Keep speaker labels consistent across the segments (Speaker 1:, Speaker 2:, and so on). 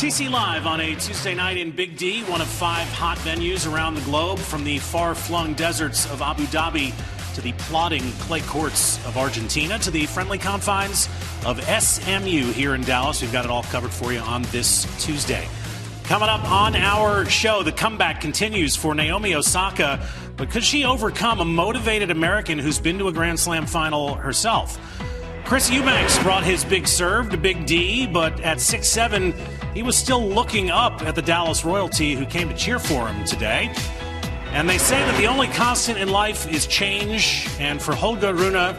Speaker 1: TC Live on a Tuesday night in Big D, one of five hot venues around the globe, from the far flung deserts of Abu Dhabi to the plodding clay courts of Argentina to the friendly confines of SMU here in Dallas. We've got it all covered for you on this Tuesday. Coming up on our show, the comeback continues for Naomi Osaka, but could she overcome a motivated American who's been to a Grand Slam final herself? Chris Eubanks brought his big serve to Big D, but at six seven he was still looking up at the Dallas royalty who came to cheer for him today. And they say that the only constant in life is change, and for Holger Rune,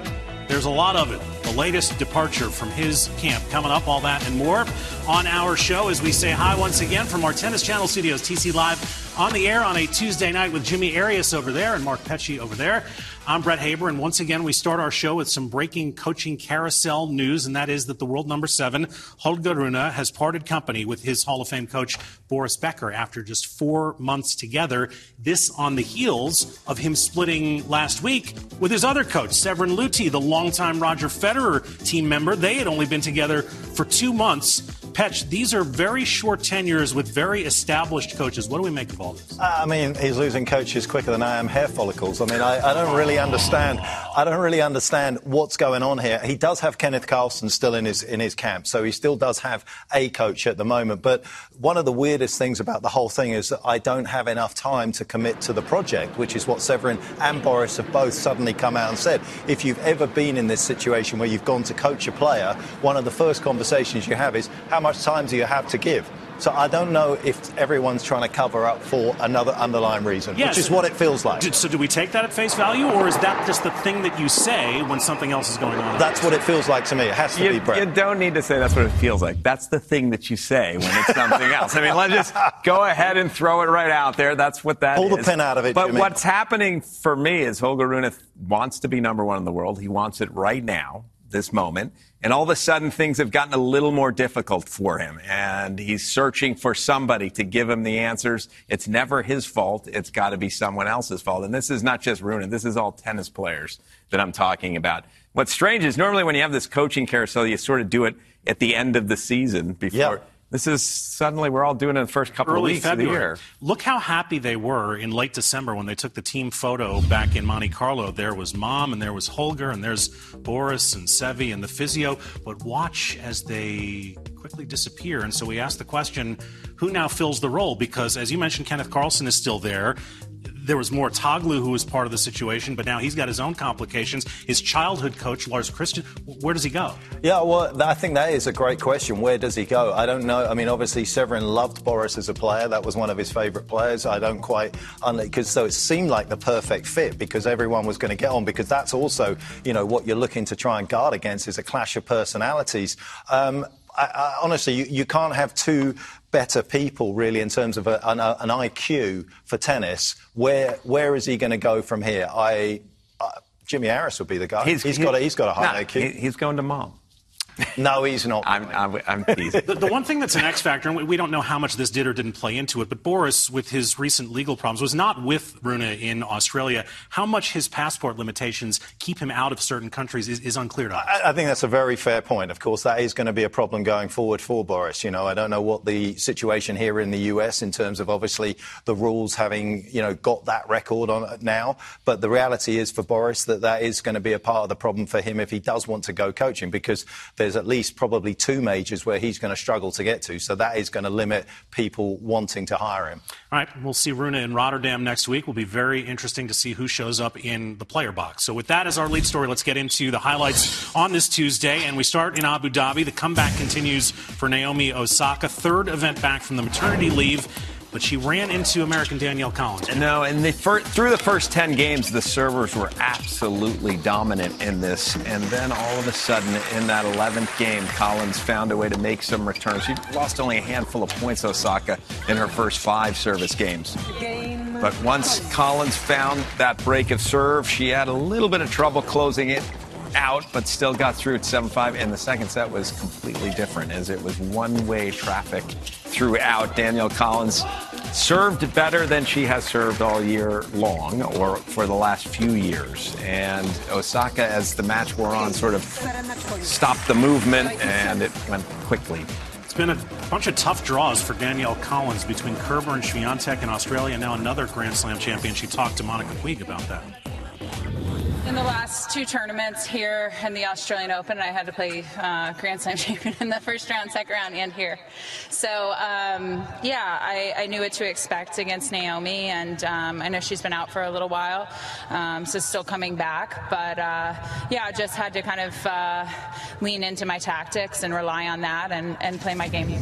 Speaker 1: there's a lot of it. The latest departure from his camp coming up, all that and more on our show as we say hi once again from our Tennis Channel studios, TC Live on the air on a Tuesday night with Jimmy Arias over there and Mark Petchey over there. I'm Brett Haber, and once again, we start our show with some breaking coaching carousel news, and that is that the world number seven, Holger Rune, has parted company with his Hall of Fame coach, Boris Becker, after just four months together. This on the heels of him splitting last week with his other coach, Severin Lüthi, the longtime Roger Federer team member. They had only been together for two months. Petch, these are very short tenures with very established coaches. What do we make of all this?
Speaker 2: I mean, he's losing coaches quicker than I am hair follicles. I mean, I, I don't really understand. I don't really understand what's going on here. He does have Kenneth Carlsen still in his in his camp, so he still does have a coach at the moment. But one of the weirdest things about the whole thing is that I don't have enough time to commit to the project, which is what Severin and Boris have both suddenly come out and said. If you've ever been in this situation where you've gone to coach a player, one of the first conversations you have is how much time do you have to give? So I don't know if everyone's trying to cover up for another underlying reason,
Speaker 1: Yes.
Speaker 2: which is what it feels like.
Speaker 1: So, do we take that at face value, or is that just the thing that you say when something else is going on?
Speaker 2: That's what it feels like to me. It has to
Speaker 3: You,
Speaker 2: be, Brett.
Speaker 3: you don't need to say that's what it feels like. That's the thing that you say when it's something else. I mean, let's just go ahead and throw it right out there. That's what that is.
Speaker 2: Pull the pin out of it,
Speaker 3: But
Speaker 2: Jimmy.
Speaker 3: what's happening for me is Holger Rune wants to be number one in the world. He wants it right now, this moment. And all of a sudden, things have gotten a little more difficult for him. And he's searching for somebody to give him the answers. It's never his fault. It's got to be someone else's fault. And this is not just Rune. This is all tennis players that I'm talking about. What's strange is normally when you have this coaching carousel, you sort of do it at the end of the season before. This is suddenly we're all doing it in the first couple of
Speaker 1: early
Speaker 3: weeks
Speaker 1: February.
Speaker 3: of the year.
Speaker 1: Look how happy they were in late December when they took the team photo back in Monte Carlo. There was Mom and there was Holger and there's Boris and Sevi and the physio. But watch as they quickly disappear. And so we asked the question, who now fills the role? Because as you mentioned, Kenneth Carlsen is still there. There was Mouratoglou who was part of the situation, but now he's got his own complications. His childhood coach, Lars Christensen, where does he go?
Speaker 2: Yeah, well, I think that is a great question. Where does he go? I don't know. I mean, obviously, Severin loved Boris as a player. That was one of his favourite players. I don't quite, because so it seemed like the perfect fit because everyone was going to get on. Because that's also, you know, what you're looking to try and guard against is a clash of personalities. Um, I, I, honestly, you, you can't have two better people really in terms of a, an, an IQ for tennis. Where where is he going to go from here? I. Uh, Jimmy Arias would be the guy. he's got a, he's got a high
Speaker 3: No,
Speaker 2: IQ.
Speaker 3: he's going to mom.
Speaker 2: No, he's not.
Speaker 3: I'm, I'm, I'm teasing.
Speaker 1: The, the one thing that's an X factor, and we, we don't know how much this did or didn't play into it, but Boris, with his recent legal problems, was not with Rune in Australia. How much his passport limitations keep him out of certain countries is, is unclear to us.
Speaker 2: I, I think that's a very fair point. Of course, that is going to be a problem going forward for Boris. You know, I don't know what the situation here in the US in terms of obviously the rules having you know got that record on it now, but the reality is for Boris that that is going to be a part of the problem for him if he does want to go coaching because there's at least probably two majors where he's going to struggle to get to. So that is going to limit people wanting to hire him.
Speaker 1: All right, we'll see Rune in Rotterdam next week. Will be very interesting to see who shows up in the player box. So, with that as our lead story, let's get into the highlights on this Tuesday. And we start in Abu Dhabi. The comeback continues for Naomi Osaka, third event back from the maternity leave. But she ran into American Danielle Collins.
Speaker 3: No, and through the first 10 games, the servers were absolutely dominant in this. And then all of a sudden, in that 11th game, Collins found a way to make some returns. She lost only a handful of points, Osaka, in her first five service games. But once Collins found that break of serve, she had a little bit of trouble closing it out, but still got through at 7 5. And the second set was completely different as it was one way traffic throughout. Danielle Collins served better than she has served all year long or for the last few years. And Osaka, as the match wore on, sort of stopped the movement and it went quickly.
Speaker 1: It's been a bunch of tough draws for Danielle Collins between Kerber and Swiatek in Australia. Now another Grand Slam champion. She talked to Monica Puig about that
Speaker 4: in the last two tournaments here in the Australian Open, I had to play uh, Grand Slam champion in the first round, second round, and here. So um, yeah, I, I, knew what to expect against Naomi, and um, I know she's been out for a little while, um, so still coming back. But uh, yeah, I just had to kind of uh, lean into my tactics and rely on that and, and play my game. Here.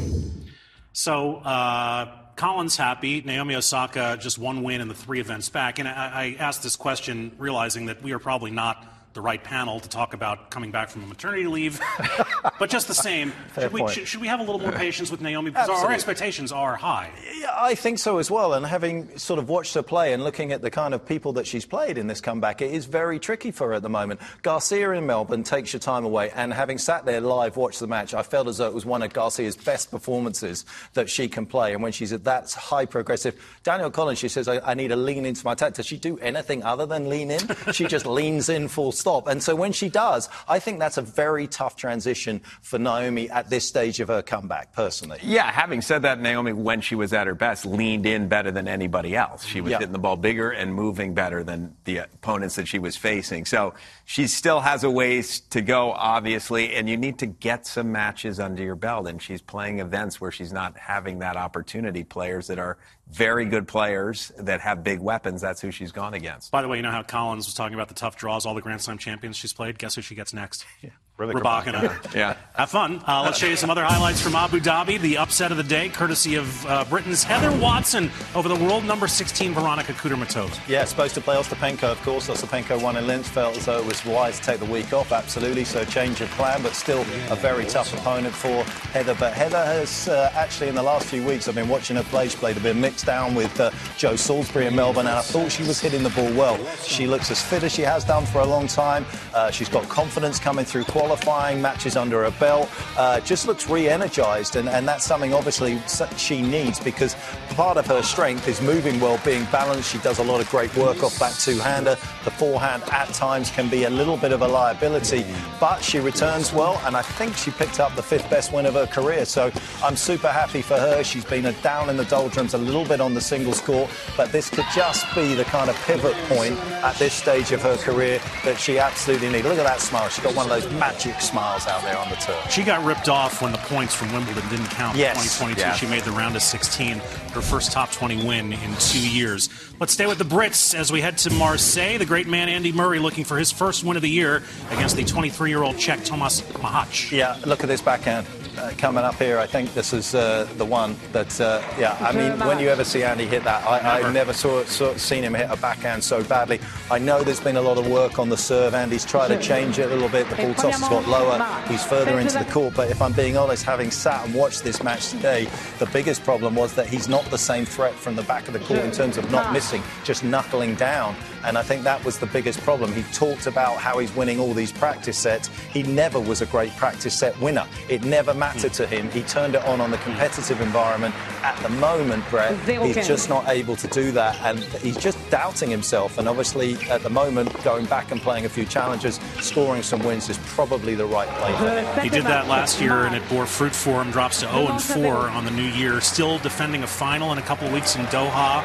Speaker 1: So uh, Collins happy. Naomi Osaka just one win in the three events back. And I, I asked this question realizing that we are probably not the right panel to talk about coming back from a maternity leave. but just the same, should we, should, should we, have a little more patience with Naomi? Because our expectations are high.
Speaker 2: Yeah, I think so as well. And having sort of watched her play and looking at the kind of people that she's played in this comeback, it is very tricky for her at the moment. Garcia in Melbourne takes your time away. And having sat there live, watched the match, I felt as though it was one of Garcia's best performances that she can play. And when she's at that high progressive, Danielle Collins, she says, I, I need to lean into my attack. Does she do anything other than lean in? she just leans in full stop. And so when she does, I think that's a very tough transition for Naomi at this stage of her comeback, personally.
Speaker 3: Yeah, having said that, Naomi, when she was at her best, leaned in better than anybody else. She was hitting the ball bigger and moving better than the opponents that she was facing. So she still has a ways to go, obviously, and you need to get some matches under your belt. And she's playing events where she's not having that opportunity. Players that are very good players that have big weapons. That's who she's gone against.
Speaker 1: By the way, you know how Collins was talking about the tough draws, all the Grand Slam champions she's played? Guess who she gets next?
Speaker 2: Yeah.
Speaker 1: Rybakina.
Speaker 3: yeah.
Speaker 1: Have fun. Uh, let's show you some other highlights from Abu Dhabi. The upset of the day, courtesy of uh, Britain's Heather Watson over the world number 16 Veronika Kudermetova.
Speaker 2: Yeah, supposed to play Ostapenko, of course. Ostapenko won in Linz. Felt as though it was wise to take the week off, absolutely. So change of plan, but still a very tough opponent for Heather. But Heather has uh, actually, in the last few weeks, I've been watching her play. She played a bit mixed down with uh, Joe Salisbury in Melbourne, and I thought she was hitting the ball well. She looks as fit as she has done for a long time. Uh, she's got confidence coming through qualifying matches under her belt. Uh, just looks re-energized, and, and that's something obviously she needs because part of her strength is moving well, being balanced. She does a lot of great work off that two-hander. The forehand at times can be a little bit of a liability, but she returns well, and I think she picked up the fifth best win of her career. So I'm super happy for her. She's been a down in the doldrums a little bit on the singles court, but this could just be the kind of pivot point at this stage of her career that she absolutely needs. Look at that smile. She's got one of those magic smiles out there on the tour.
Speaker 1: She got ripped off when the points from Wimbledon didn't count
Speaker 2: yes.
Speaker 1: in 2022. Yes. She made the round of 16, her first top 20 win in two years. Let's stay with the Brits as we head to Marseille. The great man Andy Murray looking for his first win of the year against the 23 year old Czech Tomas Machac.
Speaker 2: Yeah, look at this backhand uh, coming up here. I think this is uh, the one that, uh, yeah, I mean, when you ever see Andy hit that, I, never, never saw, saw, seen him hit a backhand so badly. I know there's been a lot of work on the serve. Andy's tried to change it a little bit. The ball toss has got lower. He's further into the court. But if I'm being honest, having sat and watched this match today, the biggest problem was that he's not the same threat from the back of the court in terms of not missing, just knuckling down. And I think that was the biggest problem. He talked about how he's winning all these practice sets. He never was a great practice set winner. It never mattered to him. He turned it on on the competitive environment. At the moment, Brett, he's just not able to do that. And he's just doubting himself. And obviously, at the moment, going back and playing a few challenges, scoring some wins is probably the right play for him.
Speaker 1: He did that last year, and it bore fruit for him. Drops to 0 and 4 on the new year. Still defending a final in a couple of weeks in Doha.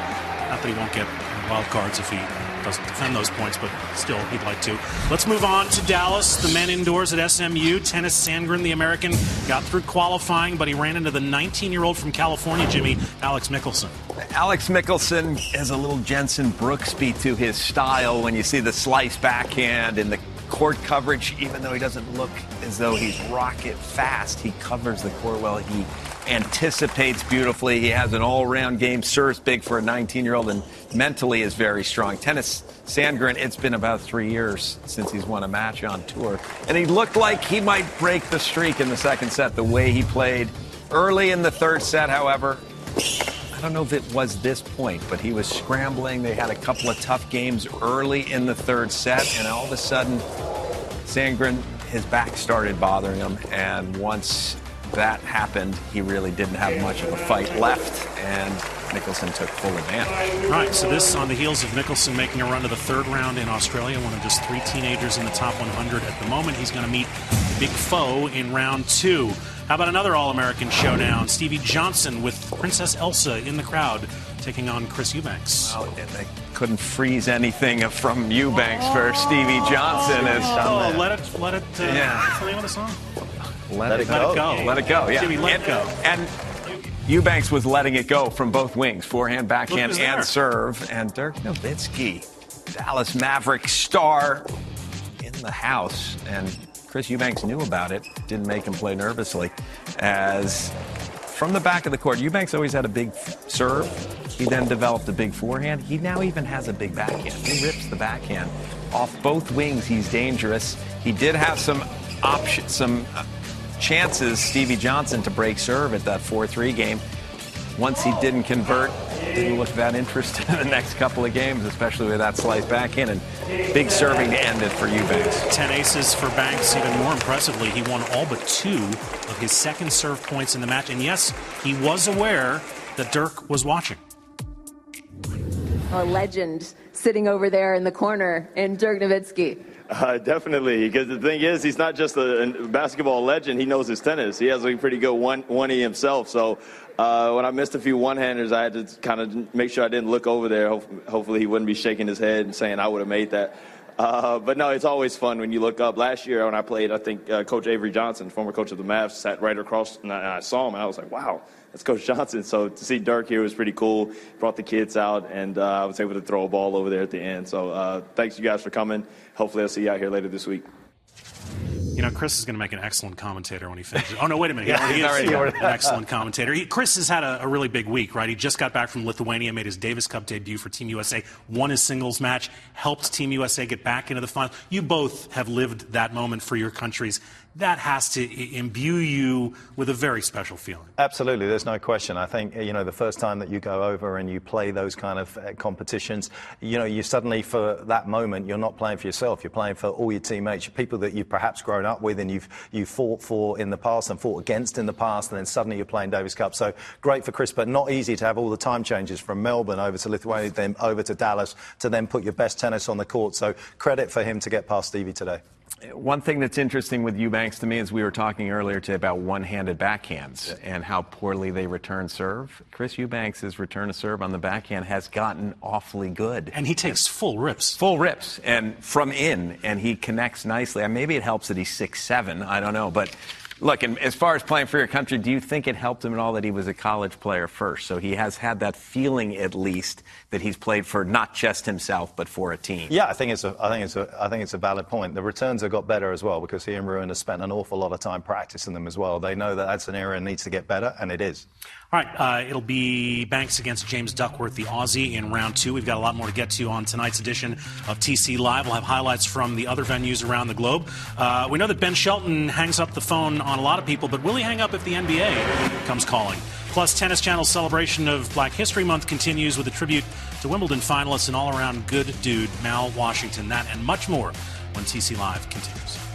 Speaker 1: Not that he won't get wild cards if he doesn't defend those points, but still, he'd like to. Let's move on to Dallas. The men indoors at SMU. Tennys Sandgren, the American, got through qualifying, but he ran into the 19 year old from California, Jimmy, Alex Michelsen.
Speaker 3: Alex Michelsen has a little Jenson Brooksby to his style when you see the slice backhand and the court coverage, even though he doesn't look as though he's rocket fast, he covers the court well. He anticipates beautifully. He has an all-round game, serves big for a 19-year-old, and mentally is very strong. Tennys Sandgren, it's been about three years since he's won a match on tour, and he looked like he might break the streak in the second set. The way he played early in the third set, however, I don't know if it was this point, but he was scrambling. They had a couple of tough games early in the third set, and all of a sudden, Sandgren, his back started bothering him, and once that happened, he really didn't have much of a fight left, and Michelsen took full advantage.
Speaker 1: All right, so this on the heels of Michelsen making a run to the third round in Australia, one of just three teenagers in the top 100 at the moment. He's going to meet the big foe in round two. How about another All American showdown? Stevie Johnson with Princess Elsa in the crowd taking on Chris Eubanks.
Speaker 3: Well, they couldn't freeze anything from Eubanks for Stevie Johnson.
Speaker 1: Oh, let it, let it, uh, yeah. name the song?
Speaker 3: Let,
Speaker 2: Let
Speaker 3: it,
Speaker 2: it go.
Speaker 3: go. Let it go. Yeah.
Speaker 1: Jimmy, let
Speaker 3: and,
Speaker 1: it go.
Speaker 3: And Eubanks was letting it go from both wings, forehand, backhand,
Speaker 1: who's there.
Speaker 3: and serve. And Dirk Nowitzki, Dallas Maverick star, in the house. And Chris Eubanks knew about it. Didn't make him play nervously. As from the back of the court, Eubanks always had a big serve. He then developed a big forehand. He now even has a big backhand. He rips the backhand off both wings. He's dangerous. He did have some options, some uh, chances, Stevie Johnson, to break serve at that 4-3 game. Once he didn't convert, didn't look that interested in the next couple of games, especially with that slice back in and big serving to end it for Eubanks.
Speaker 1: 10 aces for Banks. Even more impressively, he won all but two of his second serve points in the match. And yes, he was aware that Dirk was watching.
Speaker 5: A legend sitting over there in the corner in Dirk Nowitzki.
Speaker 6: Uh, definitely, because the thing is, he's not just a, basketball legend. He knows his tennis. He has a pretty good one one e himself. So uh, when I missed a few one handers, I had to kind of make sure I didn't look over there. Ho- hopefully, he wouldn't be shaking his head and saying I would have made that. Uh, but no, it's always fun when you look up. Last year when I played, I think uh, Coach Avery Johnson, former coach of the Mavs, sat right across, and I, and I saw him, and I was like, "Wow, that's Coach Johnson." So to see Dirk here was pretty cool. Brought the kids out, and uh, I was able to throw a ball over there at the end. So uh, thanks you guys for coming. Hopefully, I'll see you out here later this week.
Speaker 1: You know, Chris is going to make an excellent commentator when he finishes. Oh, no, wait a minute. He already
Speaker 3: he's
Speaker 1: is
Speaker 3: already
Speaker 1: an excellent commentator. He, Chris has had a, a really big week, right? He just got back from Lithuania, made his Davis Cup debut for Team USA, won his singles match, helped Team USA get back into the final. You both have lived that moment for your countries. That has to imbue you with a very special feeling.
Speaker 2: Absolutely, there's no question. I think you know the first time that you go over and you play those kind of uh, competitions, you know, you suddenly for that moment you're not playing for yourself. You're playing for all your teammates, people that you've perhaps grown up with and you've you fought for in the past and fought against in the past, and then suddenly you're playing Davis Cup. So great for Chris, but not easy to have all the time changes from Melbourne over to Lithuania, then over to Dallas to then put your best tennis on the court. So credit for him to get past Stevie today.
Speaker 3: One thing that's interesting with Eubanks to me is we were talking earlier today about one-handed backhands and how poorly they return serve. Chris Eubanks' return to serve on the backhand has gotten awfully good.
Speaker 1: And he takes full rips.
Speaker 3: full rips and from in, and he connects nicely. And maybe it helps that he's six seven. I don't know, but. Look, and as far as playing for your country, do you think it helped him at all that he was a college player first? So he has had that feeling, at least, that he's played for not just himself, but for a team.
Speaker 2: Yeah, I think it's a, I think it's a, I think it's a valid point. The returns have got better as well because he and Ruin have spent an awful lot of time practicing them as well. They know that that's an area that needs to get better, and it is.
Speaker 1: All right, uh, it'll be Banks against James Duckworth, the Aussie, in round two. We've got a lot more to get to on tonight's edition of TC Live. We'll have highlights from the other venues around the globe. Uh, we know that Ben Shelton hangs up the phone on a lot of people, but will he hang up if the NBA comes calling? Plus, Tennis Channel's celebration of Black History Month continues with a tribute to Wimbledon finalist and all around good dude, Mal Washington. That and much more when TC Live continues.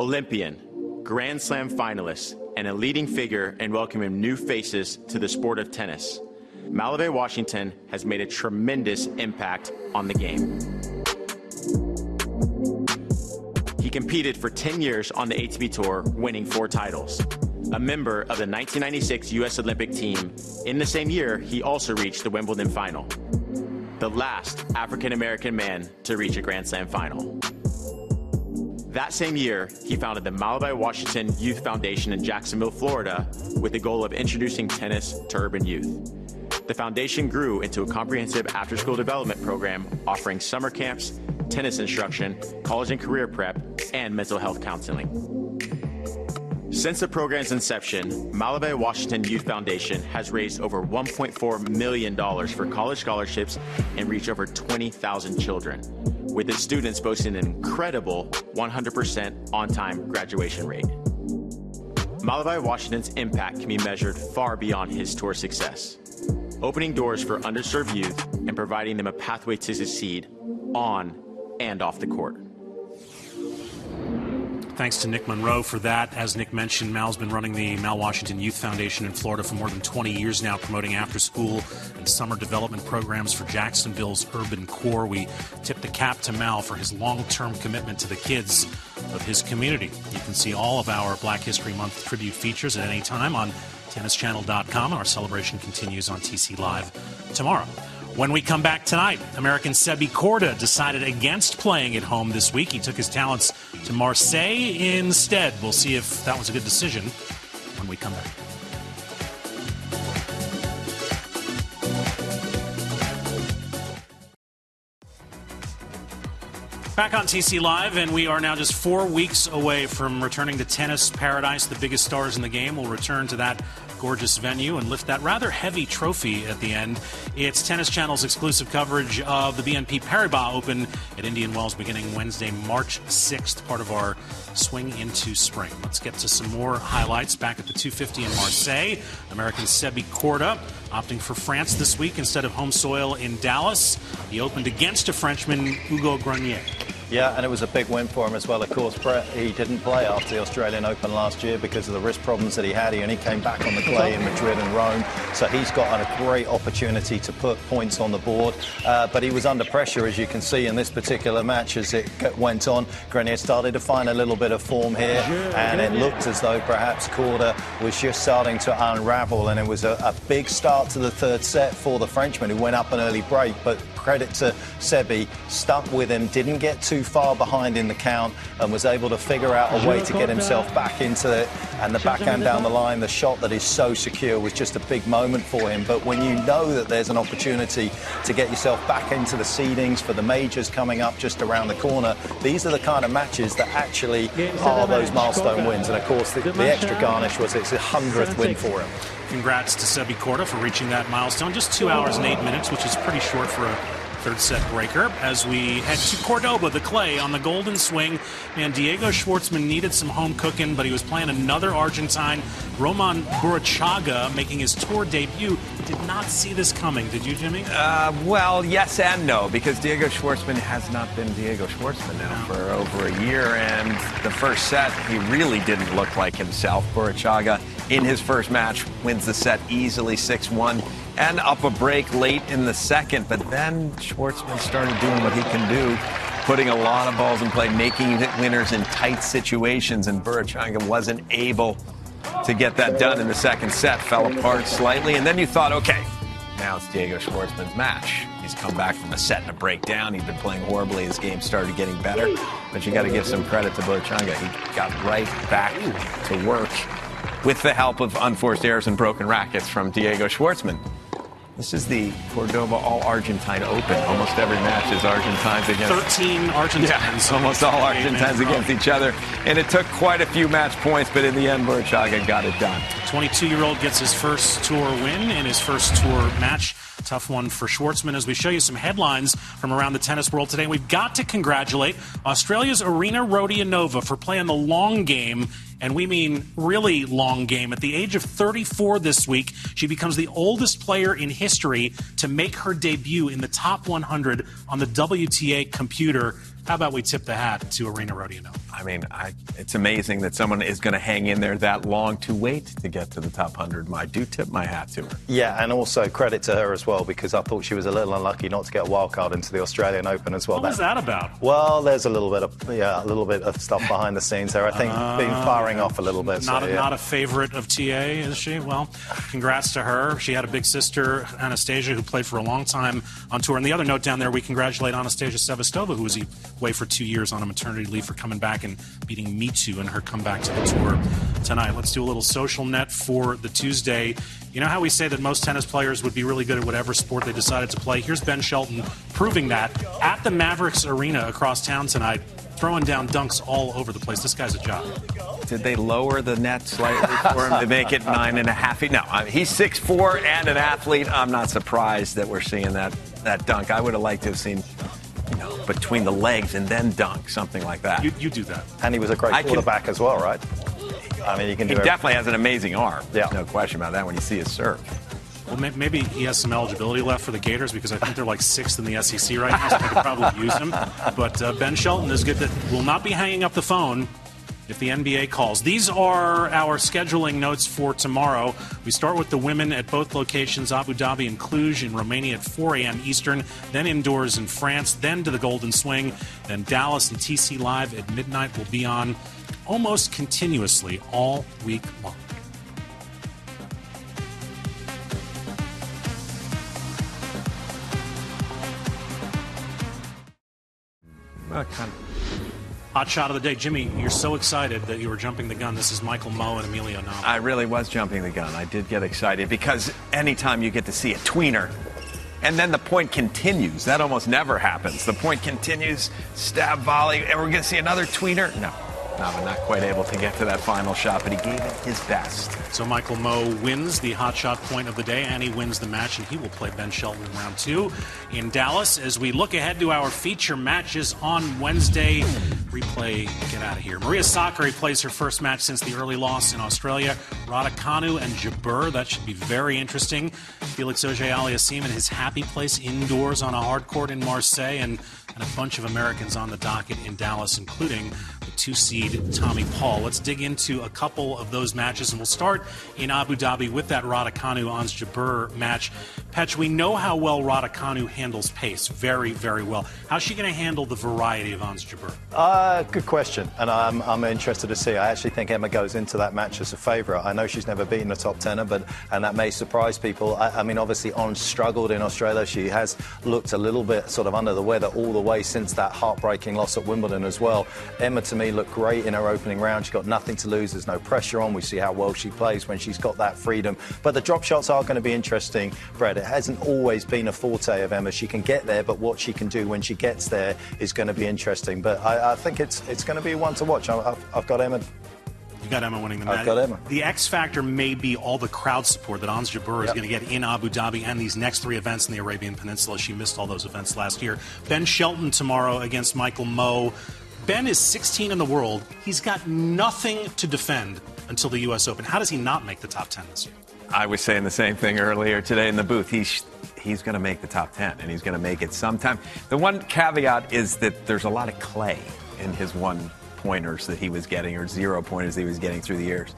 Speaker 7: Olympian, Grand Slam finalist, and a leading figure in welcoming new faces to the sport of tennis. MaliVai Washington has made a tremendous impact on the game. He competed for 10 years on the ATP Tour, winning four titles. A member of the 1996 U.S. Olympic team, in the same year, he also reached the Wimbledon final. The last African American man to reach a Grand Slam final. That same year, he founded the MaliVai Washington Youth Foundation in Jacksonville, Florida, with the goal of introducing tennis to urban youth. The foundation grew into a comprehensive after school development program offering summer camps, tennis instruction, college and career prep, and mental health counseling. Since the program's inception, MaliVai Washington Youth Foundation has raised over $1.4 million for college scholarships and reached over 20,000 children, with its students boasting an incredible 100% on time graduation rate. MaliVai Washington's impact can be measured far beyond his tour success, opening doors for underserved youth and providing them a pathway to succeed on and off the court.
Speaker 1: Thanks to Nick Monroe for that. As Nick mentioned, Mal's been running the Mal Washington Youth Foundation in Florida for more than 20 years now, promoting after school and summer development programs for Jacksonville's urban core. We tip the cap to Mal for his long term commitment to the kids of his community. You can see all of our Black History Month tribute features at any time on tennischannel.com. and Our celebration continues on TC Live tomorrow. When we come back tonight, American Sebi Korda decided against playing at home this week. He took his talents to Marseille instead. We'll see if that was a good decision when we come back. Back on TC Live, and we are now just four weeks away from returning to tennis paradise. The biggest stars in the game will return to that gorgeous venue and lift that rather heavy trophy at the end. It's Tennis Channel's exclusive coverage of the BNP Paribas Open at Indian Wells beginning Wednesday, March 6th, part of our swing into spring. Let's get to some more highlights back at the 250 in Marseille. American Sebi Korda opting for France this week instead of home soil in Dallas. He opened against a Frenchman, Hugo Grenier.
Speaker 2: Yeah, and it was a big win for him as well. Of course, Brett, he didn't play after the Australian Open last year because of the wrist problems that he had. He only came back on the clay in Madrid and Rome. So he's got a great opportunity to put points on the board. Uh, but he was under pressure, as you can see in this particular match as it went on. Grenier started to find a little bit of form here, and it looked as though perhaps Korda was just starting to unravel. And it was a, a big start to the third set for the Frenchman, who went up an early break. But credit to Sebi, stuck with him, didn't get too far behind in the count, and was able to figure out a way to get himself back into it. And the backhand down the line, the shot that is so secure, was just a big moment for him. But when you know that there's an opportunity to get yourself back into the seedings for the majors coming up just around the corner, these are the kind of matches that actually are those milestone wins. And of course, the, the extra garnish was it's a hundredth win for him.
Speaker 1: Congrats to Sebi Korda for reaching that milestone. Just two hours and eight minutes, which is pretty short for a third set breaker as we head to Cordoba, the clay on the golden swing. And Diego Schwartzman needed some home cooking, but he was playing another Argentine, Roman Burruchaga, making his tour debut. Did not see this coming, did you, Jimmy?
Speaker 3: Uh, well, yes and no, because Diego Schwartzman has not been Diego Schwartzman now no. for over a year. And the first set, he really didn't look like himself. Burruchaga, in his first match, wins the set easily 6 1 and up a break late in the second. But then Schwartzman started doing what he can do, putting a lot of balls in play, making winners in tight situations, and Burruchaga wasn't able to get that done in the second set. Fell apart slightly, and then you thought, okay, now it's Diego Schwartzman's match. He's come back from a set and a breakdown. He's been playing horribly. His game started getting better, but you got to give some credit to Burruchaga. He got right back to work with the help of unforced errors and broken rackets from Diego Schwartzman. This is the Cordoba All Argentine Open. Almost every match is Argentines against
Speaker 1: 13 Argentines.
Speaker 3: Yeah, almost all Argentines against each other. And it took quite a few match points, but in the end, Burruchaga got it done.
Speaker 1: 22 year old gets his first tour win in his first tour match. Tough one for Schwartzman as we show you some headlines from around the tennis world today. We've got to congratulate Australia's Arina Rodionova for playing the long game and we mean really long game. At the age of 34 this week, she becomes the oldest player in history to make her debut in the top 100 on the WTA computer. How about we tip the hat to Arina Rodionova?
Speaker 3: I mean, I, it's amazing that someone is going to hang in there that long to wait to get to the top 100. I do tip my hat to her.
Speaker 2: Yeah, and also credit to her as well because I thought she was a little unlucky not to get a wild card into the Australian Open as well.
Speaker 1: What was that about?
Speaker 2: Well, there's a little bit of yeah, a little bit of stuff behind the scenes there. I think uh, been firing off a little bit.
Speaker 1: Not,
Speaker 2: so,
Speaker 1: a,
Speaker 2: yeah.
Speaker 1: not a favorite of TA, is she? Well, congrats to her. She had a big sister, Anastasia, who played for a long time on tour. And the other note down there, we congratulate Anastasia Sevastova, who was away for two years on a maternity leave for coming back and beating Miciu in her comeback to the tour tonight. Let's do a little social net for the Tuesday. You know how we say that most tennis players would be really good at whatever sport they decided to play? Here's Ben Shelton proving that at the Mavericks Arena across town tonight, throwing down dunks all over the place. This guy's a job.
Speaker 3: Did they lower the net slightly for him to make it nine and a half feet? No, I mean, he's six four and an athlete. I'm not surprised that we're seeing that that dunk. I would have liked to have seen between the legs and then dunk, something like that.
Speaker 1: You, you do that.
Speaker 2: And he was a great
Speaker 3: I
Speaker 2: quarterback
Speaker 3: can,
Speaker 2: as well, right? I mean, he can
Speaker 3: He
Speaker 2: do
Speaker 3: definitely has an amazing arm.
Speaker 2: Yeah.
Speaker 3: no question about that when you see his serve.
Speaker 1: Well, maybe he has some eligibility left for the Gators because I think they're like sixth in the SEC right now, so they could probably use him. But uh, Ben Shelton is good that will not be hanging up the phone if the NBA calls. These are our scheduling notes for tomorrow. We start with the women at both locations Abu Dhabi and Cluj in Romania at 4 a.m. Eastern, then indoors in France, then to the Golden Swing, then Dallas and TC Live at midnight will be on almost continuously all week long.
Speaker 3: Kind of.
Speaker 1: Hot shot of the day. Jimmy, you're so excited that you were jumping the gun. This is Michael Mmoh and Emilio Nava.
Speaker 3: I really was jumping the gun. I did get excited because anytime you get to see a tweener, and then the point continues, that almost never happens. The point continues, stab volley, and we're going to see another tweener. No, Nava not quite able to get to that final shot, but he gave it his best.
Speaker 1: So Michael Mmoh wins the hot shot point of the day, and he wins the match, and he will play Ben Shelton in round two in Dallas. As we look ahead to our feature matches on Wednesday, replay, get out of here. Maria Sakkari plays her first match since the early loss in Australia. Raducanu and Jabeur, that should be very interesting. Felix Auger-Aliassime in his happy place indoors on a hard court in Marseille, and, and a bunch of Americans on the docket in Dallas, including the two seed Tommy Paul. Let's dig into a couple of those matches, and we'll start in Abu Dhabi with that Raducanu Ons Jabeur match. Petch, we know how well Raducanu handles pace, very, very well. How's she going to handle the variety of Ons Jabeur?
Speaker 2: Uh, good question, and I'm, I'm interested to see. I actually think Emma goes into that match as a favourite. I know she's never beaten a top tenner, but and that may surprise people. I, I mean, obviously, Ons struggled in Australia. She has looked a little bit sort of under the weather all the way since that heartbreaking loss at Wimbledon as well. Emma, to me, looked great in her opening round. She's got nothing to lose. There's no pressure on. We see how well she plays when she's got that freedom. But the drop shots are going to be interesting, Brett. It hasn't always been a forte of Emma. She can get there, but what she can do when she gets there is going to be interesting. But I, I think it's it's going to be one to watch. I've, I've got Emma
Speaker 1: You got Emma winning the
Speaker 2: I've
Speaker 1: match.
Speaker 2: got Emma.
Speaker 1: The X factor may be all the crowd support that Ons Jabeur is going to get in Abu Dhabi and these next three events in the Arabian Peninsula. She missed all those events last year. Ben Shelton tomorrow against Michael Mmoh. Ben is 16 in the world. He's got nothing to defend until the U.S. Open. How does he not make the top 10 this year?
Speaker 3: I was saying the same thing earlier today in the booth. He's he's going to make the top 10 and he's going to make it sometime. The one caveat is that there's a lot of clay in his one pointers that he was getting or zero pointers that he was getting through the years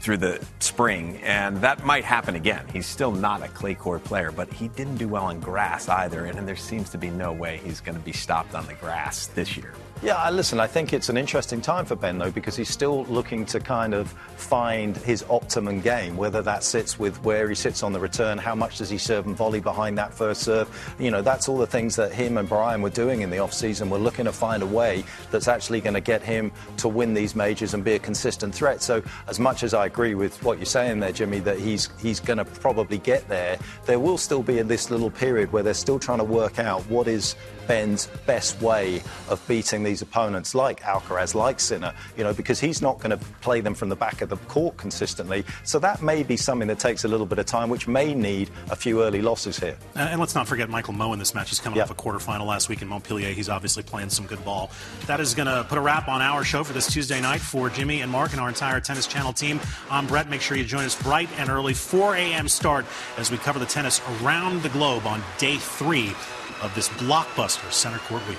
Speaker 3: through the spring and that might happen again. He's still not a clay court player, but he didn't do well on grass either and, and there seems to be no way he's going to be stopped on the grass this year.
Speaker 2: Yeah, uh, listen, I think it's an interesting time for Ben, though, because he's still looking to kind of find his optimum game, whether that sits with where he sits on the return, how much does he serve and volley behind that first serve. You know, that's all the things that him and Bryan were doing in the off-season. We're looking to find a way that's actually going to get him to win these majors and be a consistent threat. So, as much as I agree with what you're saying there, Jimmy, that he's, he's going to probably get there, there will still be this little period where they're still trying to work out what is Ben's best way of beating these opponents like Alcaraz, like Sinner, you know, because he's not going to play them from the back of the court consistently. So that may be something that takes a little bit of time, which may need a few early losses here.
Speaker 1: Uh, and let's not forget Michael Mmoh in this match. He's coming
Speaker 2: Yeah.
Speaker 1: off a quarterfinal last week in Montpellier. He's obviously playing some good ball. That is going to put a wrap on our show for this Tuesday night for Jimmy and Mark and our entire Tennis Channel team. I'm Brett. Make sure you join us bright and early, 4 a.m. start as we cover the tennis around the globe on day three of this blockbuster Center Court Week.